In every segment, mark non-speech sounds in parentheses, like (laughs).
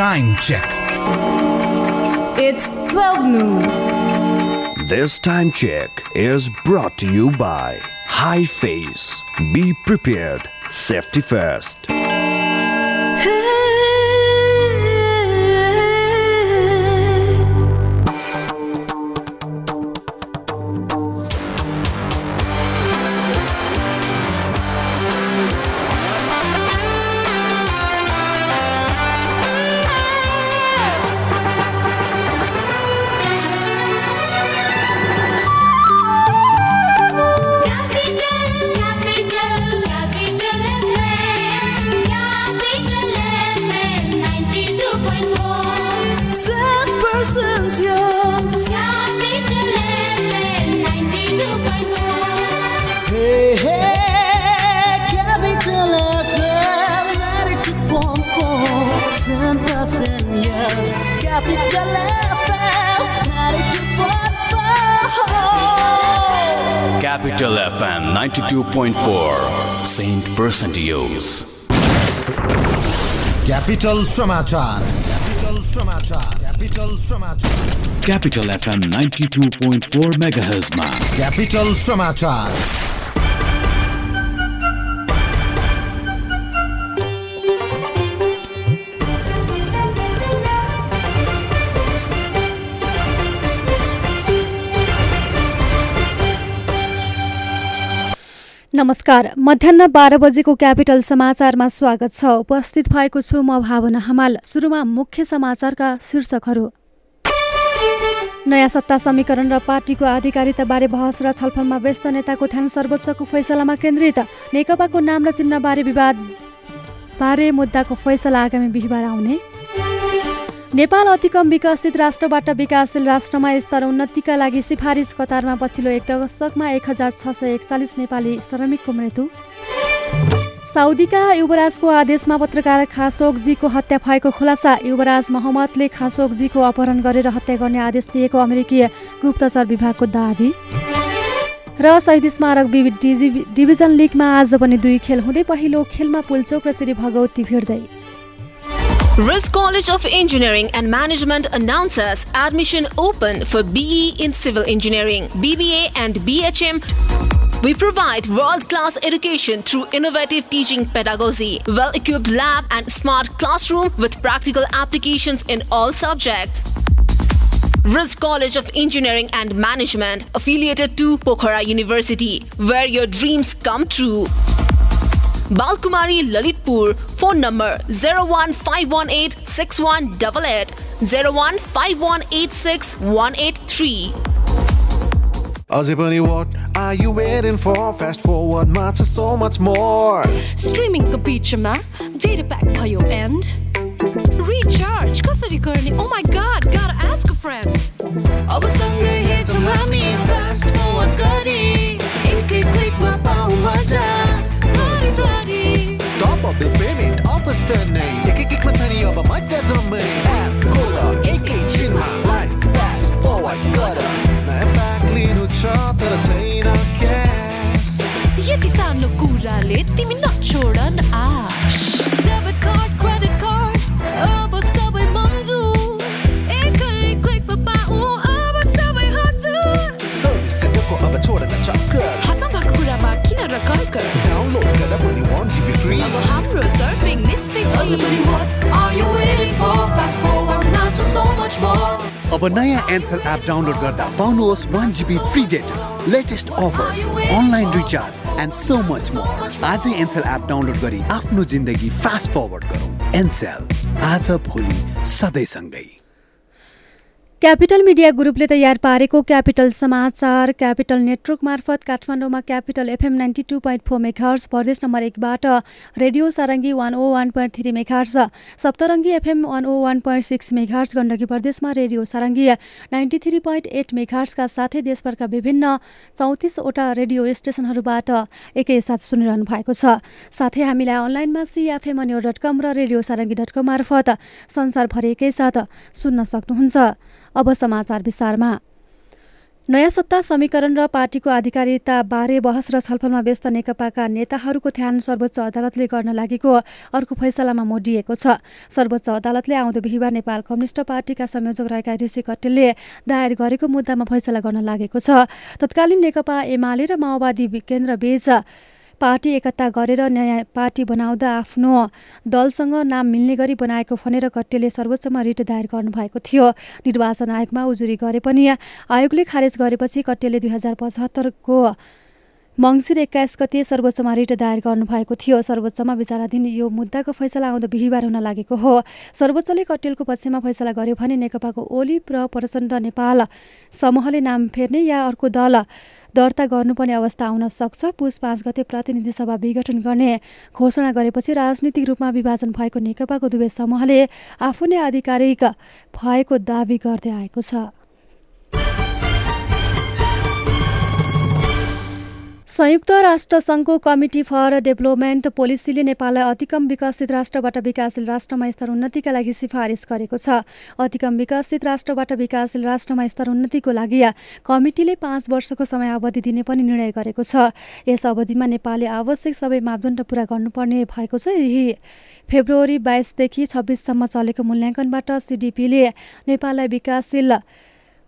Time check. It's 12 noon. This time check is brought to you by High Face. Be prepared. Safety first. 92.4 Saint Percent Use. Capital समाचार Capital समाचार Capital समाचार Capital FM 92.4 MHz Capital समाचार नमस्कार। मध्याह बाह्र बजेको capital समाचारमा स्वागत छ। उपस्थित भएको छु म भावना हमाल। सुरुमा मुख्य समाचारका शीर्षकहरू। नयाँ सत्ता समीकरण र पार्टीको आधिकारिताबारे बहस र छलफलमा व्यस्त नेताको ध्यान सर्वोच्चको फैसलामा केन्द्रित। नेकपाको नाम र चिन्हबारे विवाद बारे मुद्दाको फैसला आगामी बिहिबार आउने। नेपाल अति कम विकसित राष्ट्रबाट विकासशील राष्ट्रमा स्तर उन्नतिका लागि सिफारिस कतारमा पछिल्लो एक दशकमा एक हजार छ सय एकचालिस नेपाली श्रमिकको मृत्यु। साउदीका युवराजको आदेशमा पत्रकार खासोगजीको हत्या भएको खुलासा। युवराज मोहम्मदले खासोगजीको अपहरण गरेर हत्या गर्ने आदेश दिएको अमेरिकी गुप्तचर विभागको दावी। र शहीद स्मारक डिभिजन लिगमा आज पनि दुई खेल हुँदै पहिलो खेलमा पुल्चोक र Shri Bhagwati भिड्दै। Risk College of Engineering and Management announces admission open for BE in Civil Engineering, BBA, and BHM. We provide world class education through innovative teaching pedagogy, well equipped lab, and smart classroom with practical applications in all subjects. Risk College of Engineering and Management, affiliated to Pokhara University, where your dreams come true. Balkumari Lalitpur, phone number 01518 6188 01518 183. अझै पनि what are you waiting for fast forward मा छ so much more स्ट्रिमिङको बिचमा data pack भयो and recharge कसरी गर्ने oh my God got ask a friend अब सँगै हेर्छौँ हामी fast forward गरी एकै क्लिकमा पाऊ मजा घरिघरि the payment offers टर्नै एक एक एकमा छ नि अब मजा जम्मै एप खोल एकैछिनमा लाइफ fast forward गर नयाँ प्याक लिनु छ तर छैन क्यास यति सानो कुराले तिमी नछोड न आश अब नयाँ एन्सल एप डाउनलोड गर्दा पाउनुहोस् one GB free data latest offers online recharge and so much more आजै एन्सल एप डाउनलोड गरी आफ्नो जिन्दगी फास्ट फरवर्ड गरौँ। एनसेल आज भोलि सधैँसँगै। क्यापिटल मिडिया ग्रुपले तयार पारेको क्यापिटल समाचार क्यापिटल नेटवर्क मार्फत काठमाडौँमा capital FM ninety two point four megahertz प्रदेश नम्बर एकबाट radio Sarangi one o one point three megahertz Saptarangi FM one o one point six megahertz Gandaki प्रदेशमा radio Sarangi ninety three point eight मेघार्सका साथै देशभरका विभिन्न चौतिसवटा radio स्टेसनहरूबाट एकैसाथ सुनिरहनु भएको छ। साथै हामीलाई अनलाइनमा सिएफएम अन्यो डट कम र रेडियो सारङ्गी डट कम मार्फत संसारभरि एकैसाथ सुन्न सक्नुहुन्छ। अब समाचार विस्तारमा। नयाँ सत्ता समीकरण र पार्टीको आधिकारिकताबारे बहस र छलफलमा व्यस्त नेकपाका नेताहरूको ध्यान सर्वोच्च अदालतले गर्न लागेको अर्को फैसलामा मोडिएको छ। सर्वोच्च अदालतले आउँदो बिहिबार नेपाल कम्युनिष्ट पार्टीका संयोजक रहेका ऋषि कटेलले दायर गरेको मुद्दामा फैसला गर्न लागेको छ। तत्कालीन नेकपा एमाले र माओवादी केन्द्र बीच पार्टी एकता गरेर नयाँ पार्टी बनाउँदा आफ्नो दलसँग नाम मिल्ने गरी बनाएको भनेर कट्टेले सर्वोच्चमा रिट दायर गर्नुभएको थियो। निर्वाचन आयोगमा उजुरी गरे पनि आयोगले खारेज गरेपछि कट्टेले दुई हजार पचहत्तरको मङ्सिर एक्काइस गते सर्वोच्चमा रिट दायर गर्नुभएको थियो। सर्वोच्चमा विचाराधीन यो मुद्दाको फैसला आउँदो बिहिबार हुन लागेको हो। सर्वोच्चले कटेलको पक्षमा फैसला गर्यो भने नेकपाको ओली र प्रचण्ड नेपाल समूहले नाम फेर्ने या अर्को दल दर्ता गर्नुपर्ने अवस्था आउन सक्छ। पुस पाँच गते प्रतिनिधि सभा विघटन गर्ने घोषणा गरेपछि राजनीतिक रूपमा विभाजन भएको नेकपाको दुवै समूहले आफू नै आधिकारिक भएको दावी गर्दै आएको छ। संयुक्त राष्ट्रसङ्घको कमिटी फर डेभलपमेन्ट पोलिसीले नेपाललाई अतिकम विकसित राष्ट्रबाट विकासशील राष्ट्रमा स्तर उन्नतिका लागि सिफारिस गरेको छ। अतिकम विकसित राष्ट्रबाट विकासशील राष्ट्रमा स्तर उन्नतिको लागि कमिटीले पाँच वर्षको समय अवधि दिने पनि निर्णय गरेको छ। यस अवधिमा नेपालले आवश्यक सबै मापदण्ड पूरा गर्नुपर्ने भएको छ। यही फेब्रुअरी बाइसदेखि छब्बिससम्म चलेको मूल्याङ्कनबाट सिडिपीले नेपाललाई विकासशील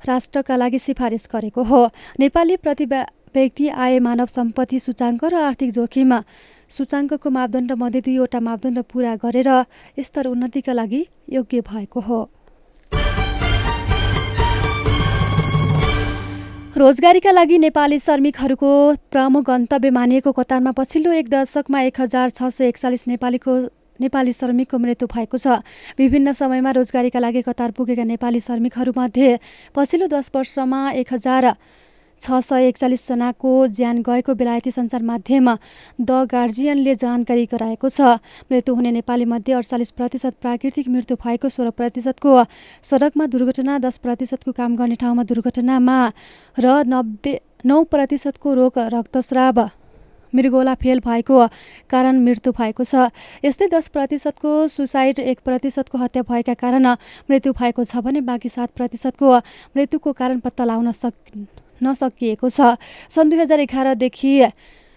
राष्ट्रका लागि सिफारिस गरेको हो। नेपाली प्रतिभा व्यक्ति आय मानव सम्पत्ति सूचाङ्क र आर्थिक जोखिम सूचाङ्कको मापदण्ड मध्ये दुईवटा मापदण्ड पूरा गरेर स्तर उन्नतिका लागि योग्य भएको हो। रोजगारीका लागि नेपाली श्रमिकहरूको प्रमुख गन्तव्य मानिएको कतारमा पछिल्लो एक दशकमा एक हजार छ सय एकचालिस नेपालीको नेपाली श्रमिकको मृत्यु भएको छ। विभिन्न समयमा रोजगारीका लागि कतार पुगेका नेपाली श्रमिकहरूमध्ये पछिल्लो दस वर्षमा एक हजार छ सय एकचालिसजनाको ज्यान गएको बेलायती सञ्चार माध्यम द गार्जियनले जानकारी गराएको छ। मृत्यु हुने नेपाली मध्ये अडचालिस प्रतिशत प्राकृतिक मृत्यु भएको सोह्र प्रतिशतको सडकमा दुर्घटना दस प्रतिशतको काम गर्ने ठाउँमा दुर्घटनामा र नब्बे नौ प्रतिशतको रोग रक्तस्राव मृगोला फेल भएको कारण मृत्यु भएको छ। यस्तै दस प्रतिशतको सुसाइड एक प्रतिशतको हत्या भएका कारण मृत्यु भएको छ भने बाँकी सात प्रतिशतको मृत्युको कारण पत्ता लगाउन सक नसकिएको छ। सन् दुई हजार एघारदेखि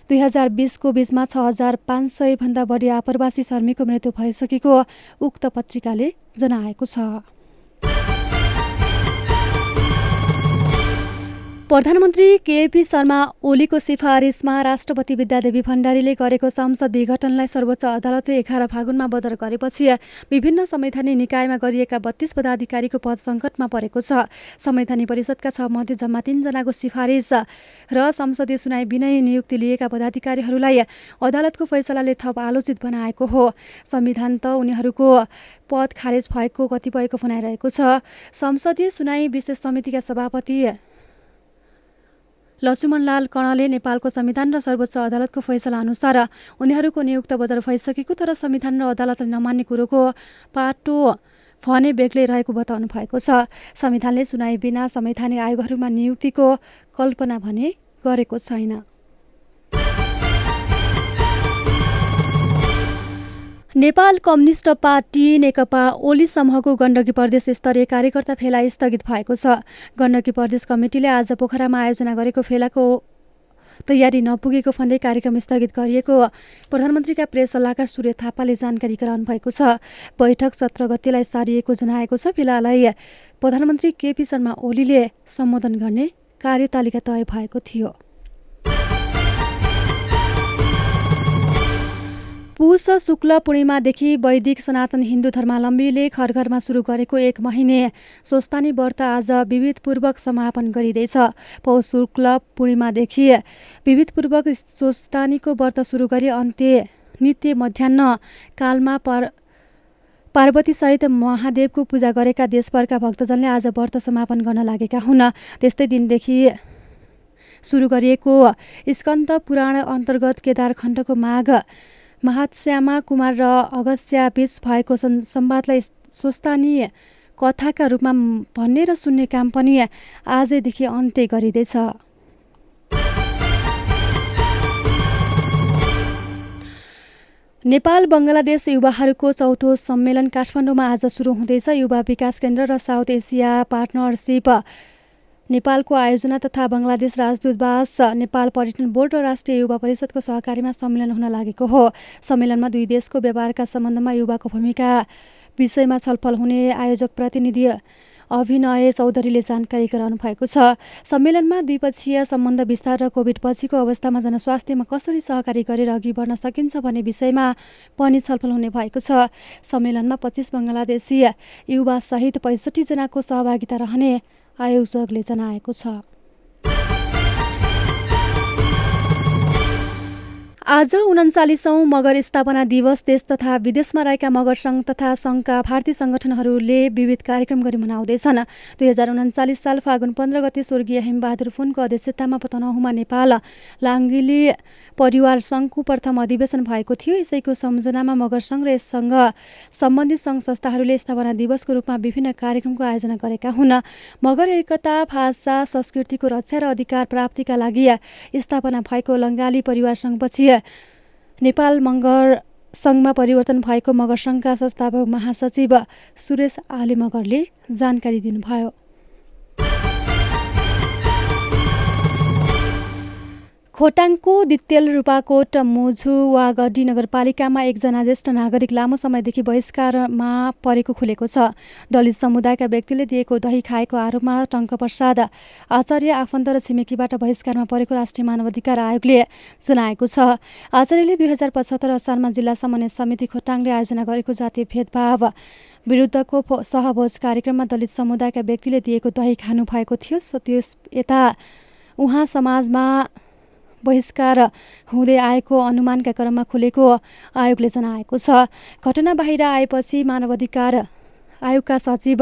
दुई हजार बिसको बिचमा छ हजार पाँच सयभन्दा बढी आप्रवासी श्रमिकको मृत्यु भइसकेको उक्त पत्रिकाले जनाएको छ। प्रधानमन्त्री केपी शर्मा ओलीको सिफारिसमा राष्ट्रपति विद्यादेवी भण्डारीले गरेको संसद विघटनलाई सर्वोच्च अदालतले एघार फागुनमा बदर गरेपछि विभिन्न संवैधानिक निकायमा गरिएका बत्तीस पदाधिकारीको पद सङ्कटमा परेको छ। संवैधानिक परिषदका छ मध्ये जम्मा तीनजनाको सिफारिस र संसदीय सुनाइ बिनै नियुक्ति लिएका पदाधिकारीहरूलाई अदालतको फैसलाले थप आलोचित बनाएको हो। संविधान त उनीहरूको पद खारेज भएको कतिपयको भनाइरहेको छ। संसदीय सुनाइ विशेष समितिका सभापति लक्ष्मणलाल कणले नेपालको संविधान र सर्वोच्च अदालतको फैसला अनुसार उनीहरूको नियुक्त बदल भइसकेको तर संविधान र अदालतले नमान्ने कुरोको पाटो भने बेग्लै रहेको बताउनु भएको छ। संविधानले सुनाइ बिना संवैधानिक आयोगहरूमा नियुक्तिको कल्पना भने गरेको छैन। नेपाल कम्युनिस्ट पार्टी नेकपा ओली समूहको गण्डकी प्रदेश स्तरीय कार्यकर्ता फेला स्थगित भएको छ। गण्डकी प्रदेश कमिटीले आज पोखरामा आयोजना गरेको फेलाको तयारी नपुगेको भन्दै कार्यक्रम स्थगित गरिएको प्रधानमन्त्रीका प्रेस सल्लाहकार सूर्य थापाले जानकारी गराउनु भएको छ। बैठक सत्र गतिलाई सारिएको जनाएको छ। फेलालाई प्रधानमन्त्री केपी शर्मा ओलीले सम्बोधन गर्ने कार्यतालिका तय भएको थियो। पुष शुक्ल पूर्णिमादेखि वैदिक सनातन हिन्दू धर्मावलम्बीले घर घरमा सुरु गरेको एक महिने स्वस्तानी व्रत आज विविधपूर्वक समापन गरिँदैछ। पौष शुक्ल पूर्णिमादेखि विविधपूर्वक स्वस्तानीको व्रत सुरु गरी अन्त्य नित्य मध्याह कालमा पर पार्वतीसहित महादेवको पूजा गरेका देशभरका भक्तजनले आज व्रत समापन गर्न लागेका हुन्। त्यस्तै दिनदेखि सुरु गरिएको स्कन्द पुराण अन्तर्गत केदार खण्डको माघ महात्स्यामा कुमार र अगस्या बीच भएको संवादलाई स्वस्तानीय कथाका रूपमा भन्ने र सुन्ने काम पनि आजैदेखि अन्त्य गरिँदैछ। नेपाल बङ्गलादेश युवाहरूको चौथो सम्मेलन काठमाडौँमा आज सुरु हुँदैछ। युवा विकास केन्द्र र साउथ एसिया पार्टनरसिप नेपालको आयोजना तथा बङ्गलादेश राजदूतवास नेपाल पर्यटन बोर्ड र राष्ट्रिय युवा परिषदको सहकारीमा सम्मेलन हुन लागेको हो। सम्मेलनमा दुई देशको व्यापारका सम्बन्धमा युवाको भूमिका विषयमा छलफल हुने आयोजक प्रतिनिधि अभिनय चौधरीले जानकारी गराउनु भएको छ। सम्मेलनमा द्विपक्षीय सम्बन्ध विस्तार र कोभिड पछिको अवस्थामा जनस्वास्थ्यमा कसरी सहकारी गरेर अघि बढ्न सकिन्छ भन्ने विषयमा पनि छलफल हुने भएको छ। सम्मेलनमा पच्चिस बङ्गलादेशी युवासहित पैँसठी जनाको सहभागिता रहने आयोजकले जनाएको छ। आज उन्चालिसौँ मगर स्थापना दिवस देश तथा विदेशमा रहेका मगर सङ्घ तथा सङ्घका भारतीय सङ्गठनहरूले विविध कार्यक्रम गरी मनाउँदैछन्। दुई हजार उन्चालिस साल फागुन पन्ध्र गते स्वर्गीय हेमबहादुर पुनको अध्यक्षतामा पतनहुमा नेपाल लाङ्गिली परिवार सङ्घको प्रथम अधिवेशन भएको थियो। यसैको सम्झनामा मगर सङ्घ र यससँग सम्बन्धित सङ्घ संस्थाहरूले स्थापना दिवसको रूपमा विभिन्न कार्यक्रमको आयोजना गरेका हुन्। मगर एकता भाषा संस्कृतिको रक्षा र अधिकार प्राप्तिका लागि स्थापना भएको लङ्गाली परिवार सङ्घपछि नेपाल मगर सङ्घमा परिवर्तन भएको मगर सङ्घका संस्थापक महासचिव सुरेश आले मगरले जानकारी दिनुभयो। खोटाङको दित्यल रूपाकोट मुझुवागढी नगरपालिकामा एकजना ज्येष्ठ नागरिक लामो समयदेखि बहिष्कारमा परेको खुलेको छ। दलित समुदायका व्यक्तिले दिएको दही खाएको आरोपमा टङ्कप्रसाद आचार्य आफन्त र छिमेकीबाट बहिष्कारमा परेको राष्ट्रिय मानवाधिकार आयोगले जनाएको छ। आचार्यले दुई हजार पचहत्तर असारमा जिल्ला समन्वय समिति खोटाङले आयोजना गरेको जातीय भेदभाव विरुद्धको सहभोज कार्यक्रममा दलित समुदायका व्यक्तिले दिएको दही खानु भएको थियो सो त्यस यता उहाँ समाजमा बहिष्कार हुँदै आएको अनुमानका क्रममा खुलेको आयोगले जनाएको छ। घटना बाहिर आएपछि मानवाधिकार आयोगका सचिव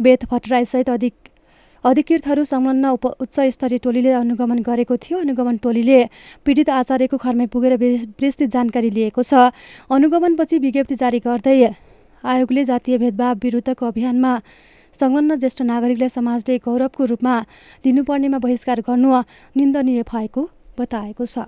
वेद भट्टराईसहित अधिक अधिकृतहरू संलग्न उप उच्च स्तरीय टोलीले अनुगमन गरेको थियो। अनुगमन टोलीले पीडित आचार्यको घरमै पुगेर विस- विस्तृत जानकारी लिएको छ। अनुगमनपछि विज्ञप्ति जारी गर्दै आयोगले जातीय भेदभाव विरुद्धको अभियानमा संलग्न ज्येष्ठ नागरिकलाई समाजले गौरवको रूपमा लिनुपर्नेमा बहिष्कार गर्नु निन्दनीय भएको बताएको छ।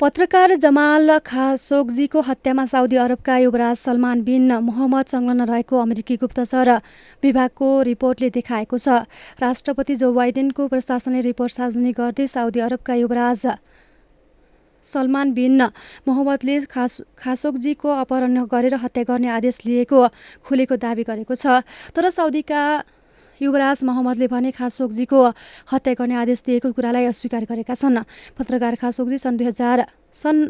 पत्रकार जमाल खासोगजीको हत्यामा साउदी अरबका युवराज सलमान बिन मोहम्मद संलग्न रहेको अमेरिकी गुप्तचर विभागको रिपोर्टले देखाएको छ। राष्ट्रपति जो बाइडेनको प्रशासनले रिपोर्ट सार्वजनिक गर्दै साउदी अरबका युवराज सलमान बिन मोहम्मदले खास खासोगजीको अपहरण गरेर हत्या गर्ने आदेश लिएको खुलेको दावी गरेको छ। तर साउदीका युवराज मोहम्मदले भने खासोगजीको हत्या गर्ने आदेश दिएको कुरालाई अस्वीकार गरेका छन्। पत्रकार खासोगजी सन् दुई हजार सन्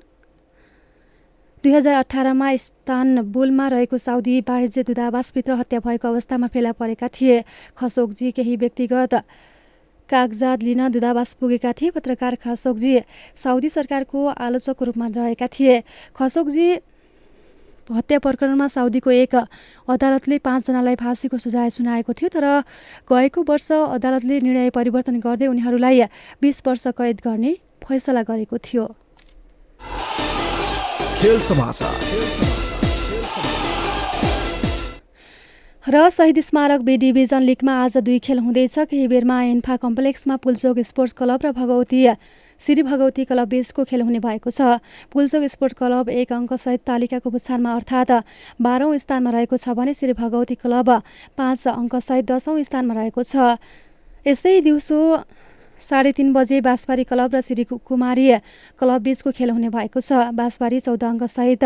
दुई हजार अठारमा इस्तानबुलमा रहेको साउदी वाणिज्य दूतावासभित्र हत्या भएको अवस्थामा फेला परेका थिए। खसोगजी केही व्यक्तिगत कागजात लिन दूतावास पुगेका थिए। पत्रकार खसोगजी साउदी सरकारको आलोचकको रूपमा रहेका थिए। खसोगजी हत्या प्रकरणमा साउदीको एक अदालतले पाँचजनालाई फाँसीको सजाय सुनाएको थियो तर गएको वर्ष अदालतले निर्णय परिवर्तन गर्दै उनीहरूलाई बिस वर्ष कैद गर्ने फैसला गरेको थियो। खेल समाचार। र शहीद स्मारक बी डिभिजन लिगमा आज दुई खेल हुँदैछ। केही बेरमा एन्फा कम्प्लेक्समा पुलचोक स्पोर्ट्स क्लब र भगवती श्री भगवती क्लब बीचको खेल हुने भएको छ। पुलचोक स्पोर्ट्स क्लब एक अङ्कसहित तालिकाको पुच्छारमा अर्थात् बाह्रौँ स्थानमा रहेको छ भने श्री भगवती क्लब पाँच अङ्कसहित दसौँ स्थानमा रहेको छ। यस्तै दिउँसो साढे तिन बजे बाँसबारी क्लब र श्री कुमारी क्लब बीचको खेल हुने भएको छ। बाँसबारी चौध अङ्कसहित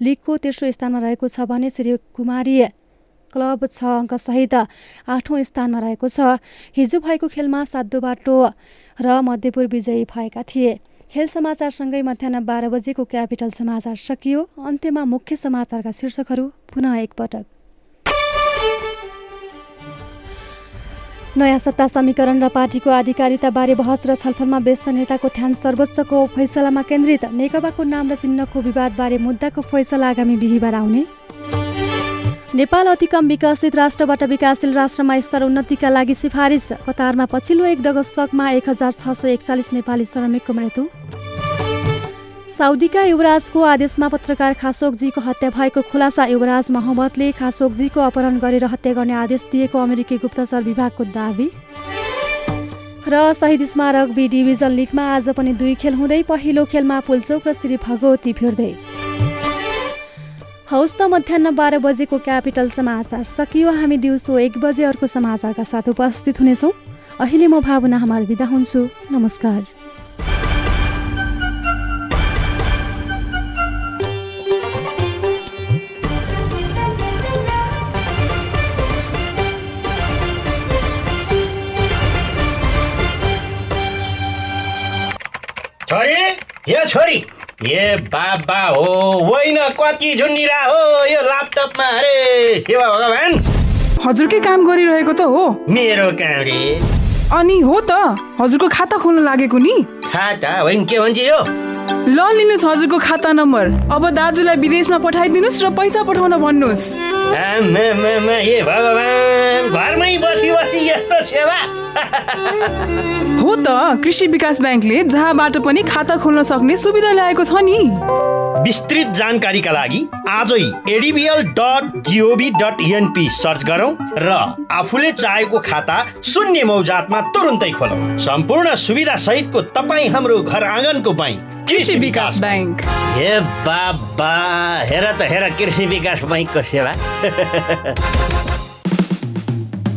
लिगको तेस्रो स्थानमा रहेको छ भने श्री कुमारी क्लब छ अङ्कसहित आठौँ स्थानमा रहेको छ। हिजो भएको खेलमा सातो बाटो र मध्यपुर विजयी भएका थिए। खेल समाचारसँगै मध्याह बाह्र बजेको क्यापिटल समाचार सकियो। अन्त्यमा मुख्य समाचारका शीर्षकहरू पुनः एकपटक। नयाँ सत्ता समीकरण र पार्टीको आधिकारिताबारे बहस र छलफलमा व्यस्त नेताको ध्यान सर्वोच्चको फैसलामा केन्द्रित। नेकपाको नाम र चिन्हको विवादबारे मुद्दाको फैसला आगामी बिहिबार आउने। नेपाल अति कम विकसित राष्ट्रबाट विकासशील राष्ट्रमा स्तर उन्नतिका लागि सिफारिस। कतारमा पछिल्लो एक दशकमा एक हजार छ सय एकचालिस नेपाली श्रमिकको मृत्यु। साउदीका युवराजको आदेशमा पत्रकार खासोकजीको हत्या भएको खुलासा युवराज मोहम्मदले खासोकजीको अपहरण गरेर हत्या गर्ने आदेश दिएको अमेरिकी गुप्तचर विभागको दावी। र शहीद स्मारक बी डिभिजन लिगमा आज पनि दुई खेल हुँदै पहिलो खेलमा पुलचोक र श्री भगवती भिड्दै हौस् त मध्याह बाह्र बजेको क्यापिटल समाचार सकियो। हामी दिउँसो एक बजे अर्को समाचारका साथ उपस्थित हुनेछौँ। अहिले म भावना हमाल बिदा हुन्छु। नमस्कार। छोरी। ए बाबा हो होइन कति झुन्डिरा हो यो ल्यापटपमा अरे सेवा भगवान्? हजुरकै काम गरिरहेको त हो। मेरो काम रे। अनि हो त हजुरको खाता खोल्न लागेको नि। खाता होइन के भन्छ यो? ल लिनुहोस् हजुरको खाता नम्बर। अब दाजुलाई विदेशमा पठाइदिनुहोस् र पैसा पठाउन भन्नुहोस्। ए भगवान्। घरमै बसी बसी यस्तो सेवा। हो त कृषि विकास ब्याङ्कले जहाँबाट पनि खाता खोल्न सक्ने सुविधा ल्याएको छ नि। विस्तृत जानकारीका लागि आजै ADBL dot gov dot np search गरौँ र आफूले चाहेको खाता शून्य मौजातमा तुरुन्तै खोलौँ। सम्पूर्ण सुविधा सहितको तपाईँ हाम्रो घर आँगनको बैङ्क कृषि विकास ब्याङ्क हे बाबा हेर त हेर कृषि विकास बैङ्कको सेवा। (laughs)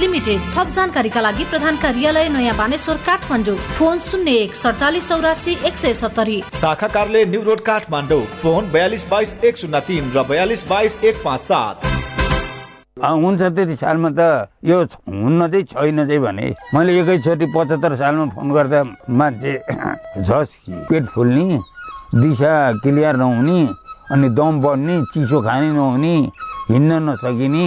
लिमिटेड थप जानकारीका लागि प्रधान कार्यालय नयाँ बानेश्वर काठमाडौँ। फोन शून्य एक सडचालिस चौरासी एक सय सत्तरी। शाखा कार्यालय न्यू रोड काठमाडौँ। फोन बयालिस बाइस एक शून्य तिन र बयालिस बाइस एक पाँच सात। हुन्छ त्यति सालमा त यो हुन्न चाहिँ छैन चाहिँ भने मैले एकैचोटि पचहत्तर सालमा फोन गर्दा मान्छे झस् पेट फुल्ने दिशा क्लियर नहुने अनि दम बढ्ने चिसो खाने नहुने हिँड्न नसकिने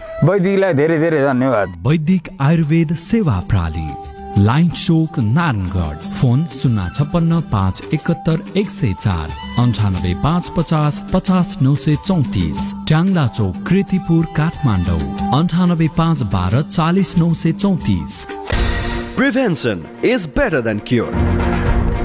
वैदिकलाई धेरै धेरै धन्यवाद। वैदिक आयुर्वेद सेवा प्रणाली लाइन चोक नारायणगढ फोन शून्य छप्पन्न पाँच एकहत्तर एक सय चार अन्ठानब्बे पाँच पचास पचास नौ सय चौतिस ट्याङ्ला चोक कृतिपुर काठमाडौँ अन्ठानब्बे पाँच बाह्र चालिस नौ सय चौतिस। Prevention is better than cure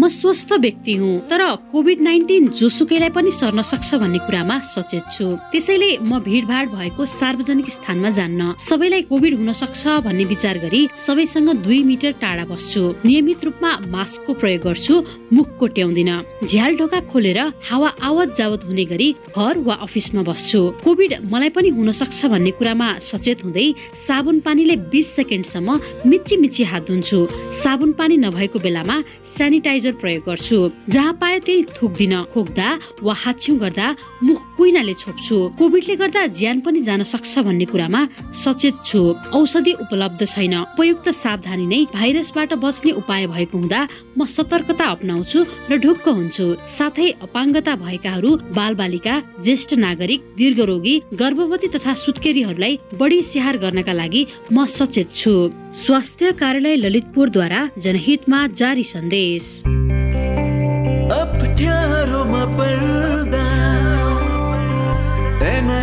म स्वस्थ व्यक्ति हुँ तर कोभिड नाइन्टिन जोसुकैलाई पनि सर्न सक्छ भन्ने कुरामा सचेत छु। त्यसैले म भिडभाड भएको सार्वजनिक स्थानमा जान्न सबैलाई कोभिड हुन सक्छ भन्ने विचार गरी सबैसँग दुई मिटर टाढा बस्छु। नियमित रूपमा मास्कको प्रयोग गर्छु मुख कोट्याउँदिन। झ्याल ढोका खोलेर हावा आवत जावत हुने गरी घर वा अफिसमा बस्छु। कोभिड मलाई पनि हुन सक्छ भन्ने कुरामा सचेत हुँदै साबुन पानीले बिस सेकेन्डसम्म मिची मिची हात धुन्छु। साबुन पानी नभएको बेलामा सेनिटाइजर प्रयोग गर्छु। जहाँ पाए त्यही थुक्दिन। खोक्दा वा हाच्छ्यु गर्दा मुख कुइनाले छोप्छु। कोभिडले गर्दा ज्यान पनि जान सक्छ भन्ने कुरामा सचेत छु। औषधि उपलब्ध छैन। उपयुक्त सावधानी नै भाइरसबाट बच्ने उपाय भएको हुँदा म सतर्कता अप्नाउँछु र ढुक्क हुन्छु। साथै अपाङ्गता भएकाहरू बालबालिका ज्येष्ठ नागरिक दीर्घरोगी गर्भवती तथा सुत्केरीहरूलाई बढी स्याहार गर्नका लागि म सचेत छु। स्वास्थ्य कार्यालय ललितपुरद्वारा जनहितमा जारी सन्देश।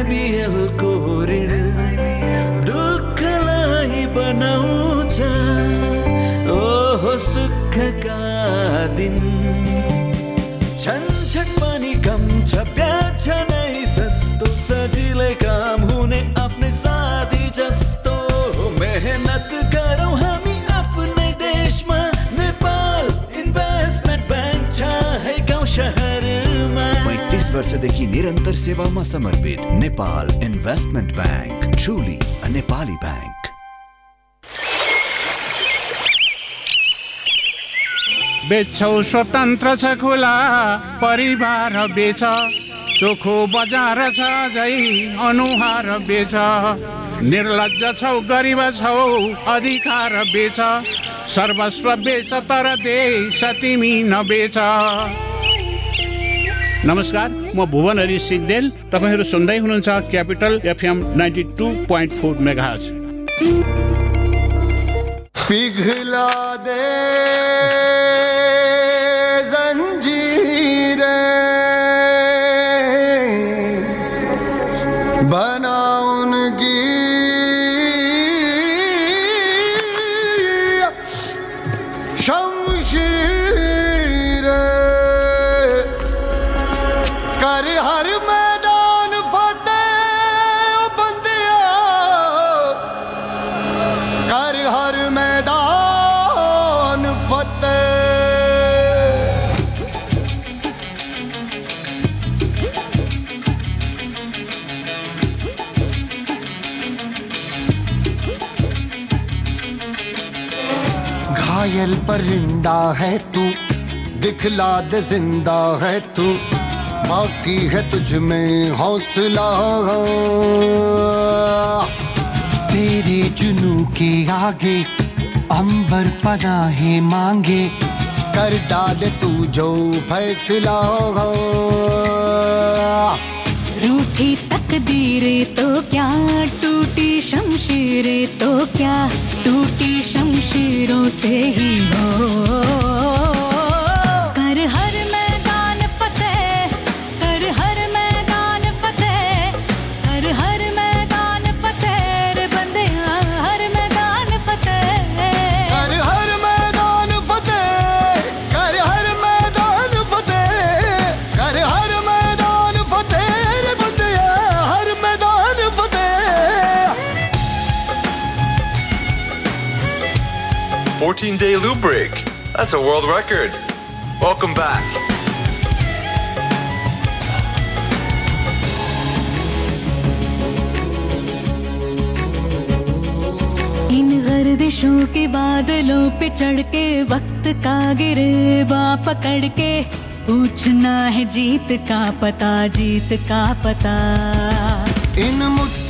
एनबिएलको ऋण दुःखलाई बनाउँछ। ओहो सुखका दिन वर्षदेखि निरन्तर सेवामा समर्पित Nepal investment bank truly a Nepali bank बेच्छौ स्वतन्त्र छ खुला परिवार बेच चोखो बजार छ जै अनुहार बेच निर्लज छौ गरिब छौ अधिकार बेच सर्वस्व बेच तर देश तिमी नबेच नमस्कार। म भुवन हरि सिग्देल तपाईँहरू सुन्दै हुनुहुन्छ capital FM ninety two point four mega पिघला दे। परिंदा है तू दिखला दे ज़िंदा है तू। बाकी है तुझ में हौसला। तेरे जुनू के आगे अंबर पनाहे मांगे, कर डाले तू जो फैसला। रूठी तकदीरें तो क्या? टूटी शमशीरें तो क्या? टूटी शमशीरों से ही हो। 14 day loop break. That's a world record. Welcome back. इन गर्दिशों के बादलों पे चढ़ के वक्त का गिरे बा पकड़ के पूछना है जीत का पता जीत का पता इन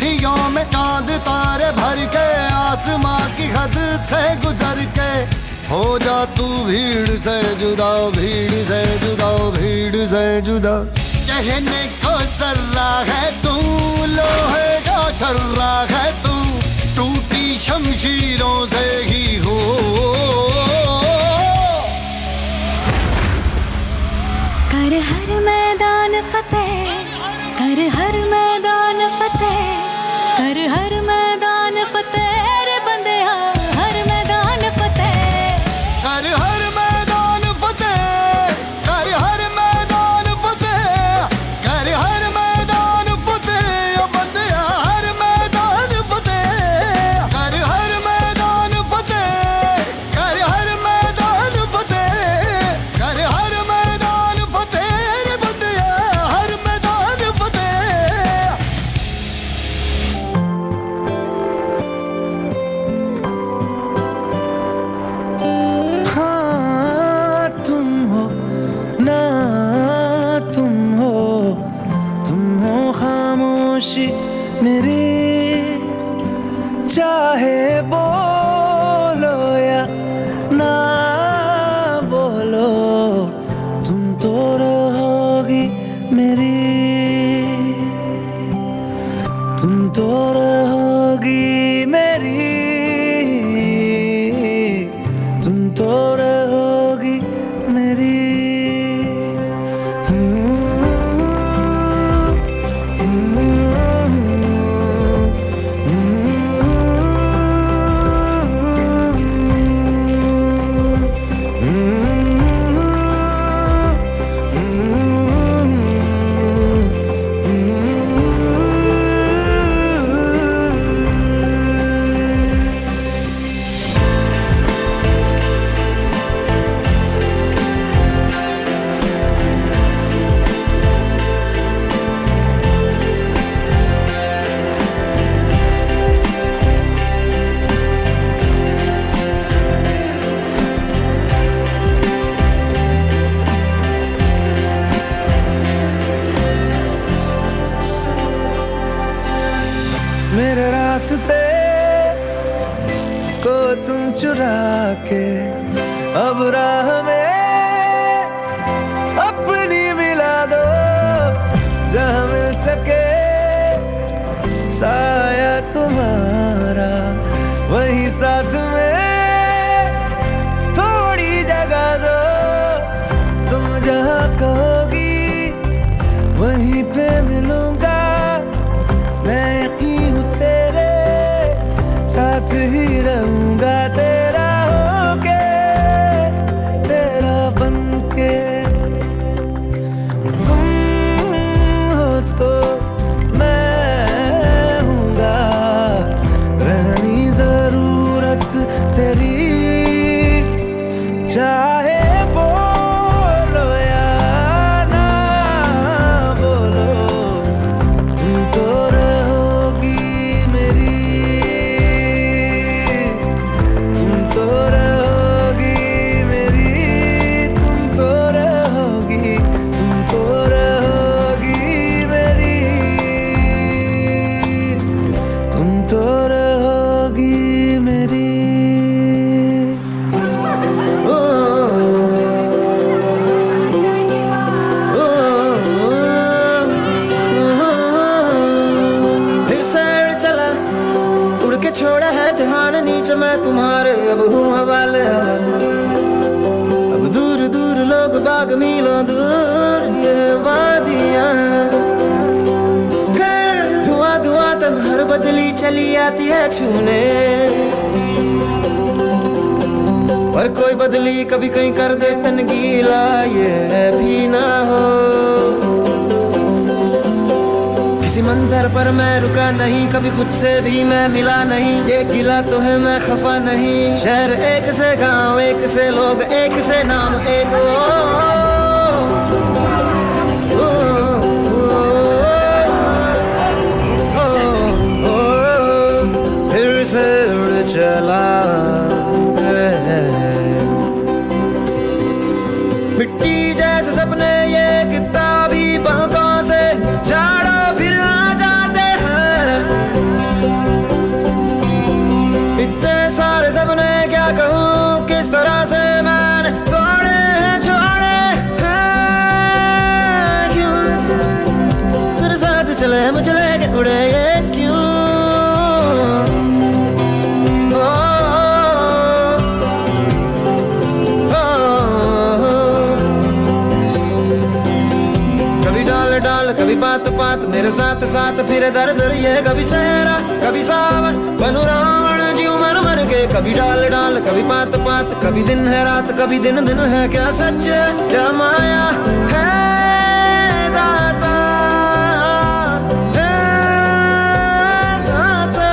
मुट्ठियों में चाँद तारे भर के, आसमां की हद से गुजर के। हो जा तू भीड़ से जुदा, भीड़ से जुदा, भीड़ से जुदा। कहने को सर्रा है तू, लोहे का छर्रा है तू। टूटी शमशीरों से ही हो। कर हर मैदान फतेह, कर हर मैदान चुरा के चली आती है छूने। पर कोई बदली कभी कहीं कर दे तन गीला ये भी ना हो। किसी मंजर पर मैं रुका नहीं कभी खुद से भी मैं मिला नहीं। ये गिला तो है मैं खफा नहीं। शहर एक से गाँव एक से लोग एक से नाम एक ओ, ओ, चला पात साथ साथ फिर दर दर ये कभी सहरा, कभी सावन। बनू रावण जीव मर मर के, कभी डाल डाल, कभी पात पात, कभी दिन है रात, कभी दिन दिन है क्या सच, क्या माया है दाता है दाता।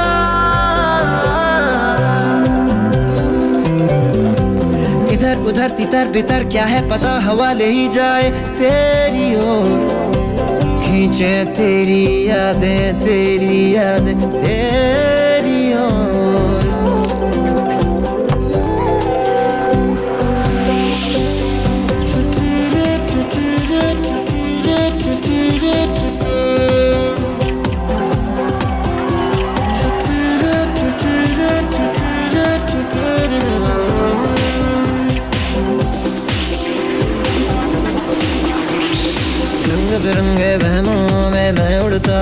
इधर उधर तितर बितर क्या है पता, हवा ले ही जाए तेरी ओर। खींचे तेरी यादें तेरी यादें तेरी ओर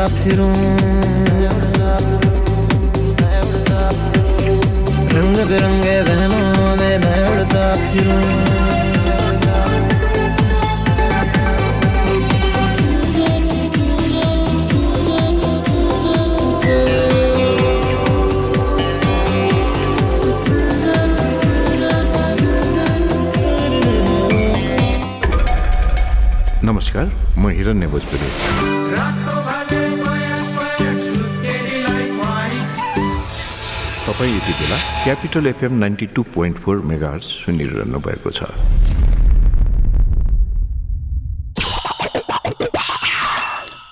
फिरूं। रंग बिरंगे बहनों में मैं उड़ता फिरूं। नमस्कार म हिरण्य भोजपुरी। तपाईँ यति बेला capital FM ninety two point four mega सुनिरहनु भएको छ।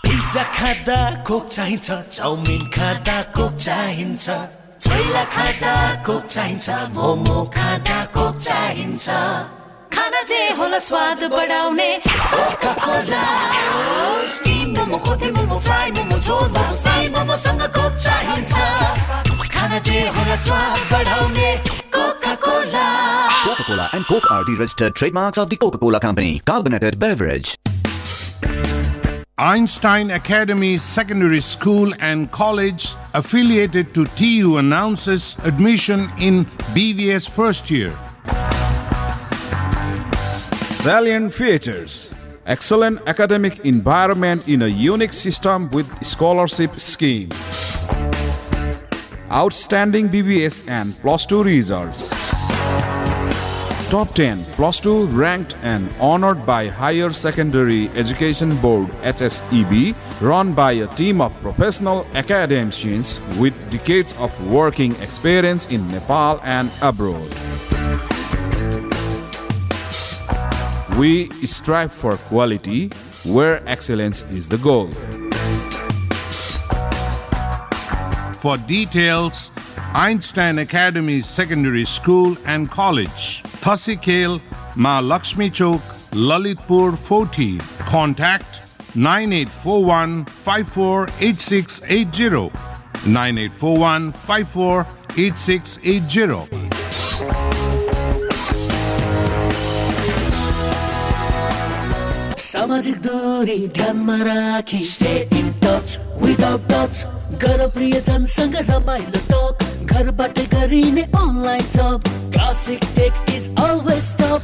पिज्जा खाँदा कोक चाहिन्छ चाउमिन खाँदा कोक चाहिन्छ छोइला खाँदा कोक चाहिन्छ मोमो खाँदा कोक चाहिन्छ। खाना जे होला स्वाद बढाउने coca cola steam momo kothey momo fry momo jhol momo Sai मोमोसँग Coke चाहिन्छ। खाना जे होला स्वाद बढाउने Coca-Cola Coca-Cola and Coke are the registered trademarks of the Coca-Cola Company. Carbonated beverage. Einstein Academy Secondary School and College, affiliated to TU, announces admission in BVS first year. Salient features excellent academic environment in a unique system with scholarship scheme. Outstanding BBS and plus 2 results. Top 10 plus 2 ranked and honored by Higher Secondary Education Board HSEB run by a team of professional academicians with decades of working experience in Nepal and abroad. We strive for quality where excellence is the goal. For details, Einstein Academy Secondary School and College, Thasikale, Ma Lakshmi Chowk, Lalitpur 14. Contact 9841 548680. 9841 548680. सामाजिक दूरी ध्यानमा राखी stay in touch without touch गर प्रियजनसँग रमाइलो talk. घरबाट गरिने online job classic tech is always top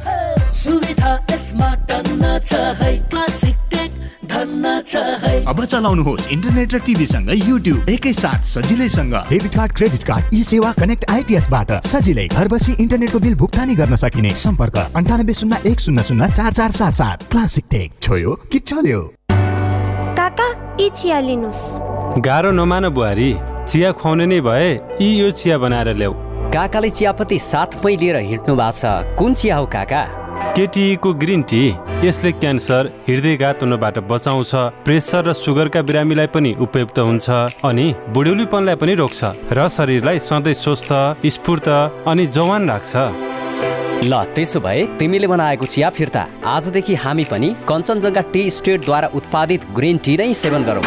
सुविधा यसमा टन्न छ है। क्लासिक टेक धन्न छ है। अब चलाउनुहोस् इन्टरनेट र टिभीसँग युट्युब। एकैसाथ सजिलैसँग। Debit card credit card eSewa connect आइपिएसबाट सजिलै घर बसी इन्टरनेटको बिल भुक्तानी गर्न सकिने सम्पर्क। अन्ठानब्बे शून्य एक शून्य शून्य चार चार सात सात। क्लासिक टेक छोयो कि चल्यो? काका यी चिया लिनुहोस्। गाह्रो नमान बुहारी चिया खुवाउने नै भए यी यो चिया बनाएर ल्याऊ। काकाले चियापत्ती साथमै लिएर हिँड्नु भएको छ। कुन चिया हो काका? केटीको ग्रिन टी यसले क्यान्सर हृदयघात हुनबाट बचाउँछ प्रेसर र सुगरका बिरामीलाई पनि उपयुक्त हुन्छ अनि बुढ्यौलीपनलाई पनि रोक्छ र शरीरलाई सधैँ स्वस्थ स्फूर्त अनि जवान राख्छ। ल त्यसो भए तिमीले बनाएको चिया फिर्ता। आजदेखि हामी पनि कञ्चनजङ्घा टी स्टेटद्वारा उत्पादित ग्रिन टी नै सेवन गरौँ।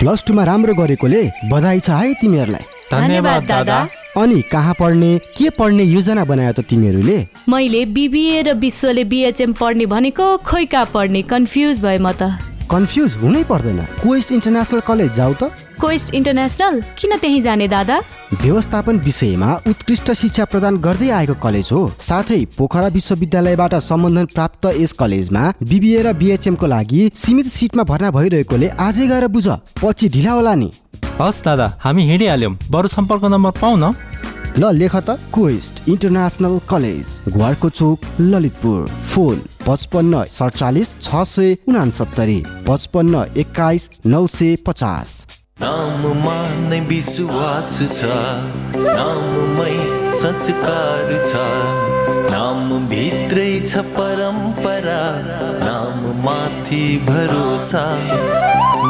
प्लस टूमा राम्रो गरेकोले बधाई छ है तिमीहरूलाई। धन्यवाद, दादा। अनि कहाँ पढ्ने के पढ्ने योजना बनायो त तिमीहरूले? मैले बिबिए र विश्वले बिएचएम पढ्ने भनेको खोइ कहाँ पढ्ने कन्फ्युज भए म त। कन्फ्युज हुनै पर्दैन। क्वेस्ट इन्टरनेसनल कलेज जाऊ त। कोइस्ट इन्टरनेसनल किन त्यहीँ जाने दादा? व्यवस्थापन विषयमा उत्कृष्ट शिक्षा प्रदान गर्दै आएको कलेज हो। साथै पोखरा विश्वविद्यालयबाट सम्बन्धन प्राप्त यस कलेजमा बिबिए र बिएचएम को लागि सीमित सिटमा भर्ना भइरहेकोले आजै गएर बुझ। पछि ढिला होला नि। हस् दादा हामी हिँडिहाल्यौँ। बरु सम्पर्क नम्बर पाउ न ल लेख त। क्वेस्ट इन्टरनेसनल कलेज घरको चोक ललितपुर। फोन पचपन्न सडचालिस छ सय उनासत्तरी। पचपन्न एक्काइस नौ सय पचास। नाममा नै विश्वास छ। नाममै संस्कार छ। नाम भित्रै छ परम्परा। नाम माथि भरोसा।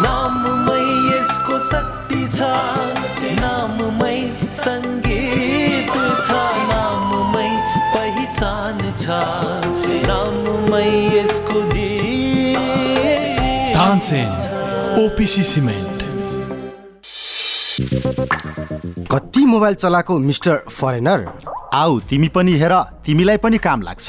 नाममै यसको शक्ति छ। सङ्गीत छ नाममै पहिचान छ। नाममै यसको जी तानसेन ओपिसी सिमेन्ट। कति मोबाइल चलाएको मिस्टर फरेनर? आऊ तिमी पनि हेर तिमीलाई पनि काम लाग्छ।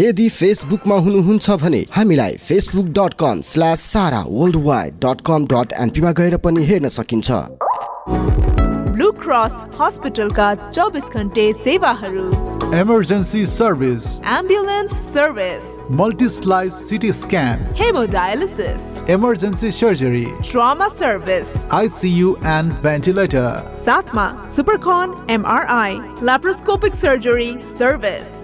यदि फेसबुकमा हुनुहुन्छ भने हामीलाई Facebook dot com slash Sara world wide dot com dot एनपीमा गएर पनि हेर्न सकिन्छ। ब्लू क्रस हस्पिटलका चौबिस घन्टे सेवाहरू। Emergency service ambulance service multi slice CT scan haemodialysis emergency surgery trauma service ICU and ventilator साथमा सुपरकन एमआरआई ल्याप्रोस्कोपिक सर्जरी सर्भिस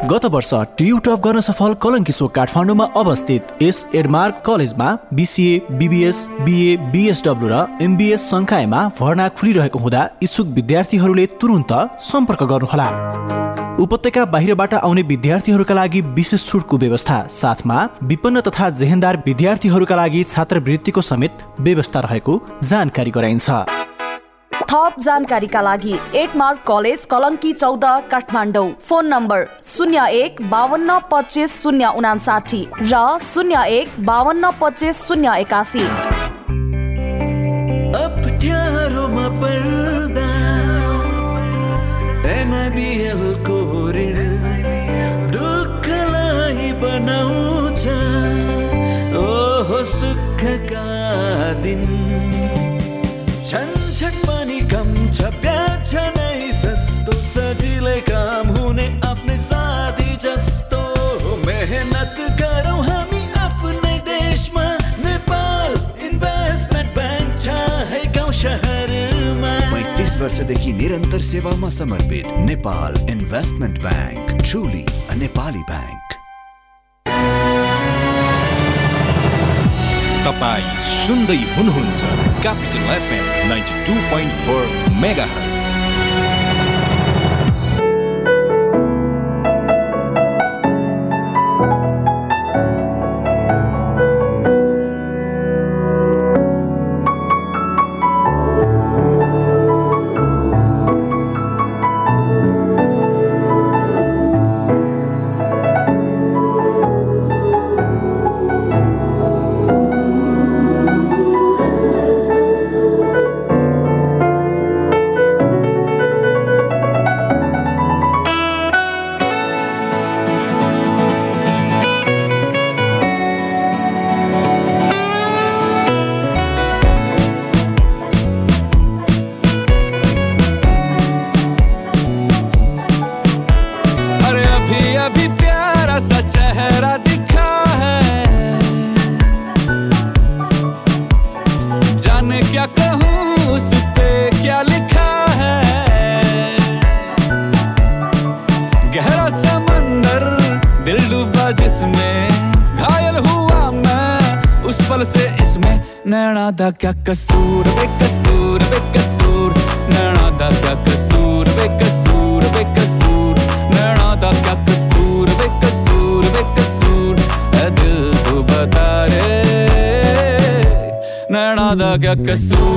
गत वर्ष टियु टप गर्न सफल कलङ्की काठमाडौँमा अवस्थित यस एडमार्क कलेजमा बिसिए बिबिएस बिए बिएसडब्लु र एमबिएस संकायमा भर्ना खुलिरहेको हुँदा इच्छुक विद्यार्थीहरूले तुरुन्त सम्पर्क गर्नुहोला। उपत्यका बाहिरबाट आउने विद्यार्थीहरूका लागि विशेष छुटको व्यवस्था साथमा विपन्न तथा जेहेन्दार विद्यार्थीहरूका लागि छात्रवृत्तिको समेत व्यवस्था रहेको जानकारी गराइन्छ। थप जानकारीका लागि एट मार्क कलेज कलङ्की चौध काठमाडौँ। फोन नम्बर शून्य एक बावन्न पच्चिस शून्य उनासाठी र शून्य एक बावन्न पच्चिस शून्य एकासी। पर्दा वर्षदेखि निरन्तर सेवामा समर्पित Nepal investment bank truly Nepali bank तपाईँ सुन्दै हुनुहुन्छ capital FM ninety two point A soon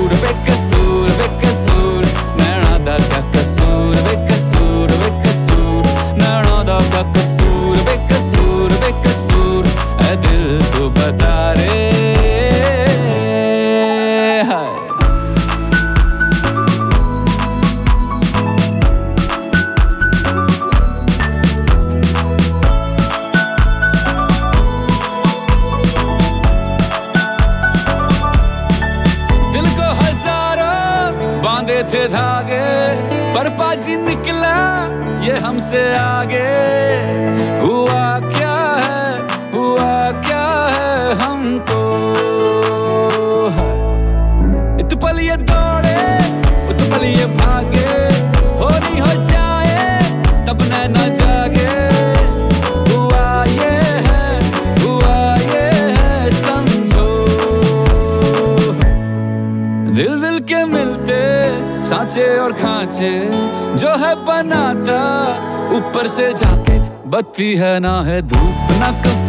बत्ती है ना है धूप ना कब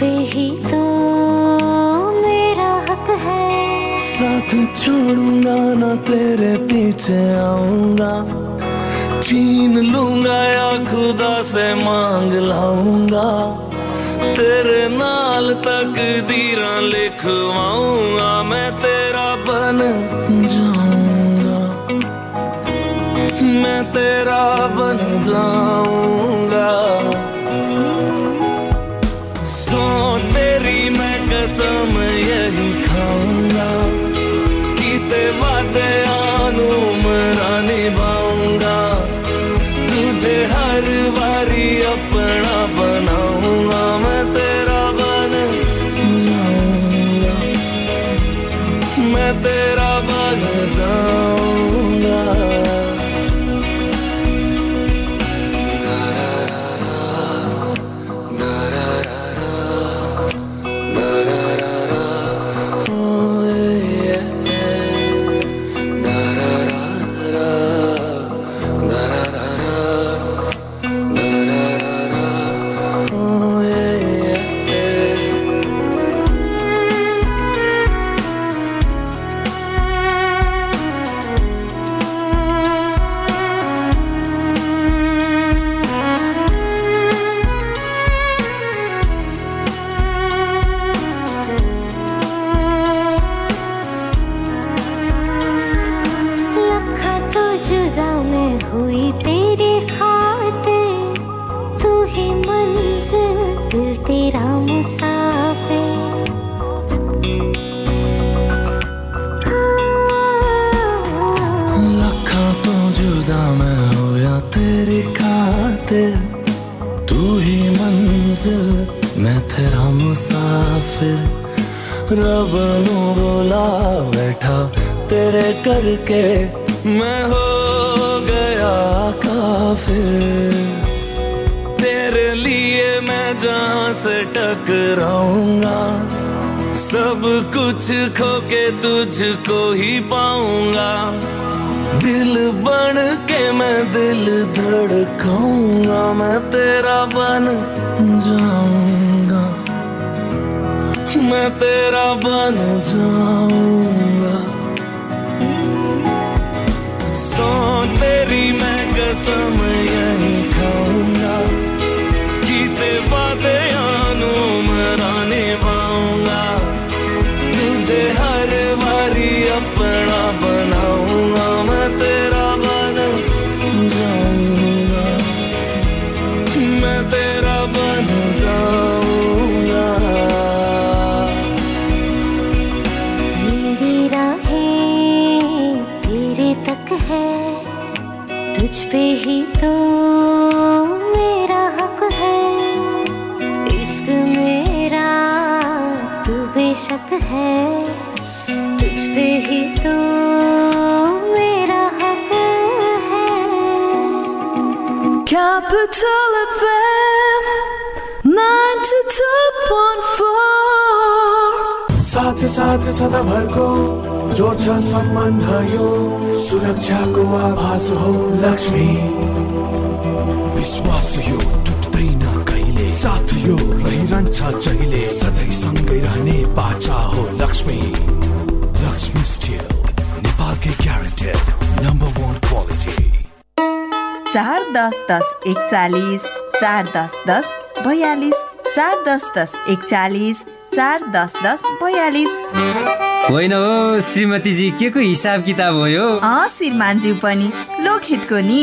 पे ही तो मेरा हक है। साथ छोड़ूँगा ना, तेरे पीछे आऊँगा। छीन लूँगा या खुदा से मांग लाऊँगा। तेरे नाल तक दीरा लिखवाऊँगा, मैं तेरा बन जाऊँगा। मैं तेरा बन जाऊँगा बेशक है। तुझ पे ही तो मेरा हक है। Capital FM 92.4 साथ साथ सदाभरको जोड्छ सम्बन्ध यो सुरक्षाको आभास हो लक्ष्मी। विश्वास यो टुट्दैन कहिले साथ यो रहिरहन्छ जहिले। सधैँ सँगै रहने बाचा हो लक्ष्मी। लक्ष्मी स्टिल नेपालकै ग्यारेन्टेड नम्बर वान क्वालिटी चार दस दस एकचालिस चार दस दस बयालिस चार दस दस एकचालिस चार दस दस बयालिस। होइन हो श्रीमतीजी के को हिसाब किताब हो यो? अँ श्रीमानज्यू पनि लोकहितको नि।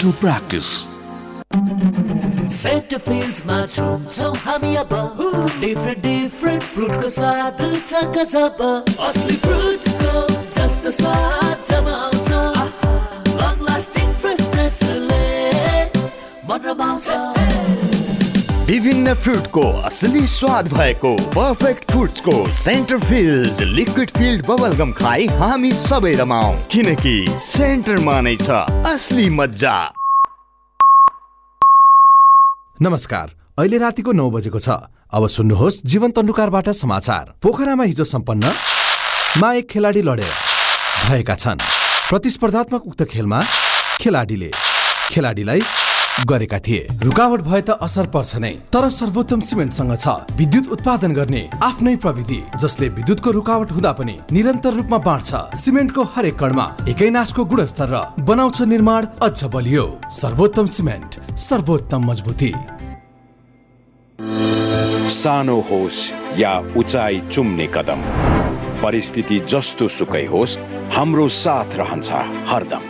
dental practice सेन्ट फिल्ड्समा छुन्छौँ हामी अब डिफ्रेन्ट डिफ्रेन्ट फ्रुटको स्वाद छ गजब असली फ्रुटको जस्तो स्वाद जब आउँछ लङ लास्टिङ फ्रेसनेसले मन रमाउँछ विभिन्न फ्रुटको असली स्वाद भएको perfect फ्रुट्सको centre filled liquid filled bubblegum खाई हामी सबै रमाऊ किनकि सेन्टरमा नै छ असली मजा नमस्कार अहिले रातिको नौ बजेको छ। अब सुन्नुहोस् जीवन तन्डुकारबाट समाचार। पोखरामा हिजो सम्पन्न मा एक खेलाडी लडेर भएका छन्। प्रतिस्पर्धात्मक उक्त खेलमा खेलाडीले खेलाडीलाई गरेका थिए। रुकावट भए त असर पर्छ नै तर सर्वोत्तम सिमेन्टसँग छ। विद्युत उत्पादन गर्ने आफ्नै प्रविधि जसले विद्युतको रुकावट हुँदा पनि निरन्तर रूपमा बाँड्छ। सिमेन्टको हरेक कणमा एकै नासको गुणस्तर र बनाउँछ निर्माण अझ बलियो। सर्वोत्तम सिमेन्ट सर्वोत्तम मजबुती। सानो होस् या उचाइ चुम्ने कदम परिस्थिति जस्तो सुकै होस् हाम्रो साथ रहन्छ हरदम।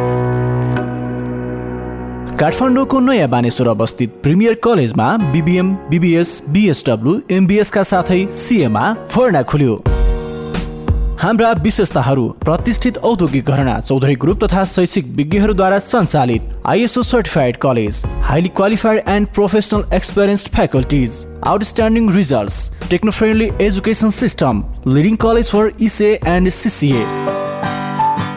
काठमाडौँको नयाँ बानेश्वर अवस्थित प्रिमियर कलेजमा बिबिएम बिबिएस बिएसडब्लु एमबिएसका साथै सिएमा फर्ना खुल्यो। हाम्रा विशेषताहरू प्रतिष्ठित औद्योगिक घरना चौधरी ग्रुप तथा शैक्षिक विज्ञहरूद्वारा सञ्चालित ISO certified college highly qualified and professional experienced faculties outstanding results techno friendly education system leading college for इसे एन्ड सिसिए।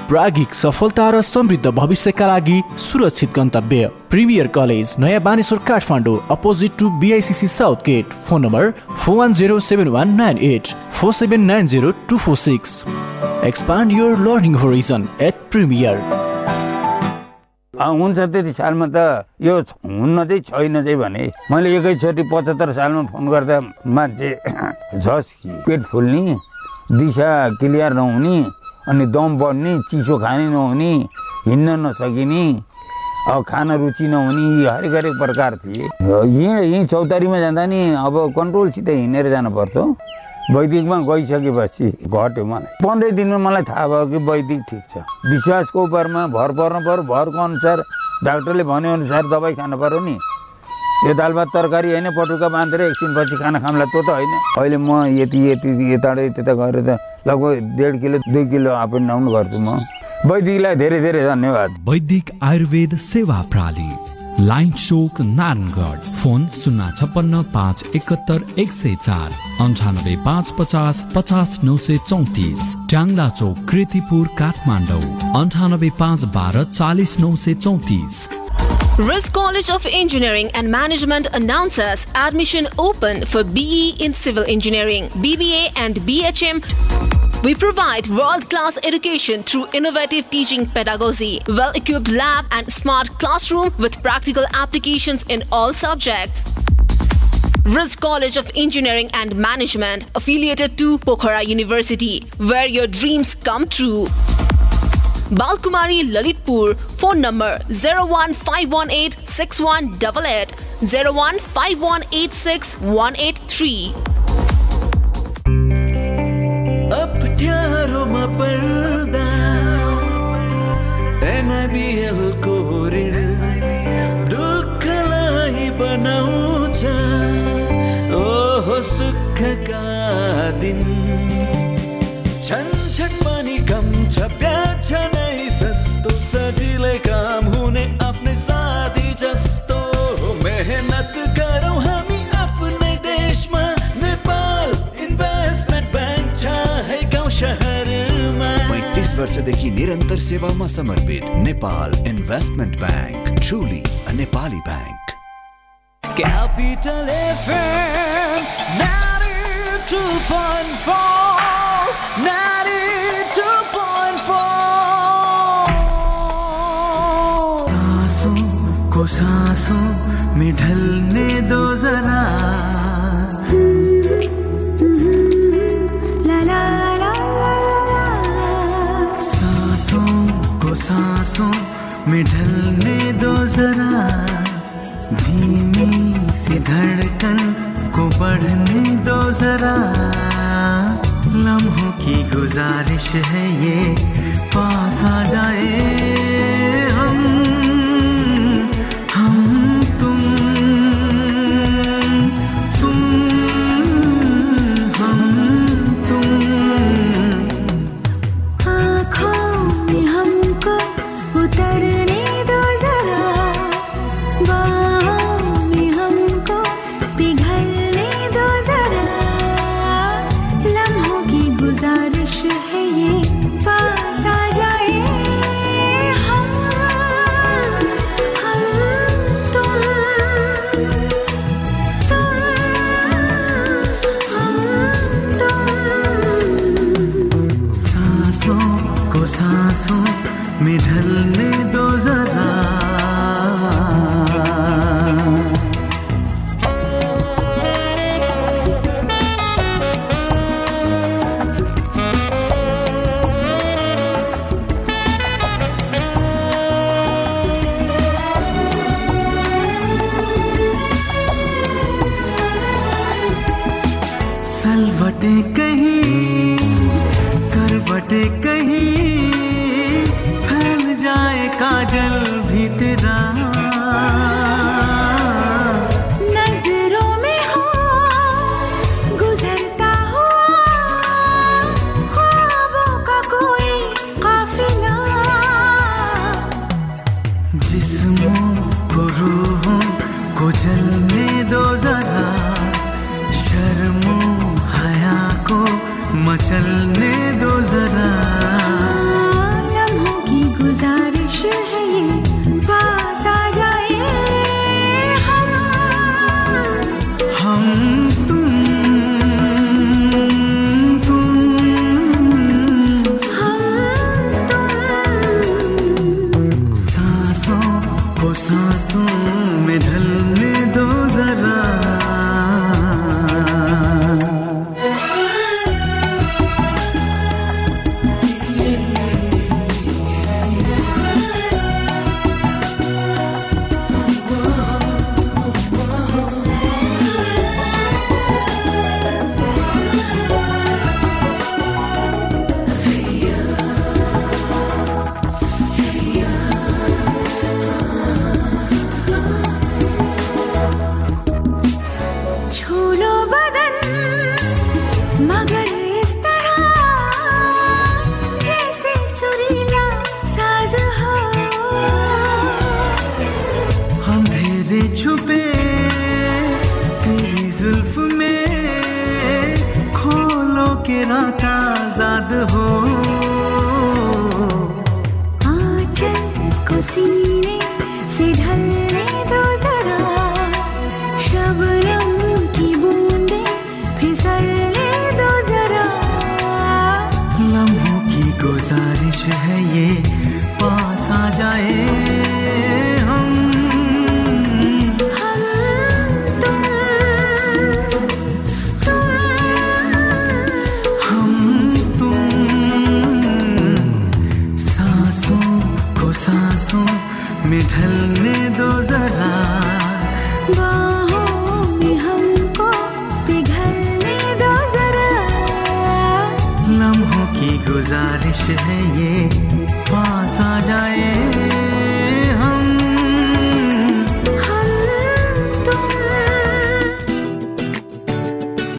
प्रागिक सफलता र समृद्ध भविष्यका लागि सुरक्षित गन्तव्य। प्रिमियर कलेज नयाँ Baneshwar Kathmandu opposite to BICC south gate. Phone number four one zero seven one nine eight four seven nine zero two four six. Expand your learning horizon at premier हुन्छ त्यति सालमा त यो हुन्न चाहिँ छैन चाहिँ भने मैले एकैचोटि पचहत्तर सालमा फोन गर्दा मान्छे झस् पेट फुल्ने दिशा क्लियर नहुने अनि दम बढ्ने चिसो खाने नहुने हिँड्न नसकिने अब खान रुचि नहुने यी हरेक हरेक प्रकार थिए। यहीँ यहीँ चौतारीमा जाँदा नि अब कन्ट्रोलसित हिँडेर जानुपर्छ वैदिकमा गइसकेपछि घट्यो मलाई। पन्ध्र दिनमा मलाई थाहा भयो कि वैदिक ठिक छ। विश्वासको उपरमा भर पर्नु पऱ्यो भरको अनुसार डाक्टरले भनेअनुसार दबाई खानु पऱ्यो नि। यो दाल भात तरकारी होइन पटुका बाँधेर एकछिनपछि खाना खामला त्यो त होइन। अहिले म यति यति यताबाट त्यता गएर त लगभग डेढ किलो दुई किलो एन्ड डाउन गर्छु म। वैदिकलाई धेरै धेरै धन्यवाद। वैदिक आयुर्वेद सेवा प्रणाली लाइन चोक नारायणगढ फोन शून्य छप्पन्न पाँच एकहत्तर एक सय चार अन्ठानब्बे पाँच पचास पचास नौ सय चौतिस ट्याङ्ला चोक कृतिपुर काठमाडौँ अन्ठानब्बे पाँच बाह्र चालिस नौ सय चौतिस। Risk College of Engineering and Management announces admission open for BE in Civil Engineering, BBA, and BHM. We provide world class education through innovative teaching pedagogy, well equipped lab, and smart classroom with practical applications in all subjects. Risk College of Engineering and Management, affiliated to Pokhara University, where your dreams come true. Balkumari Lalitpur, phone number 01518 6188 01518 183. अप्ठ्यारोमा पर्दा एनआइबिएलको ऋण दुःखलाई बनाउँछ ओहो सुखका दिन झन्झट पनि कम छ ब्याज पैतिस वर्षदेखि निरन्तर सेवामा समर्पित Nepal investment bank truly Nepali bank Capital FM 92.4 92.4 सांसों को सांसों में ढलने दो जरा। में ढलने दो जरा धीमी सी धड़कन को बढ़ने दो जरा। लम्हों की गुजारिश है ये, पास आ जाए।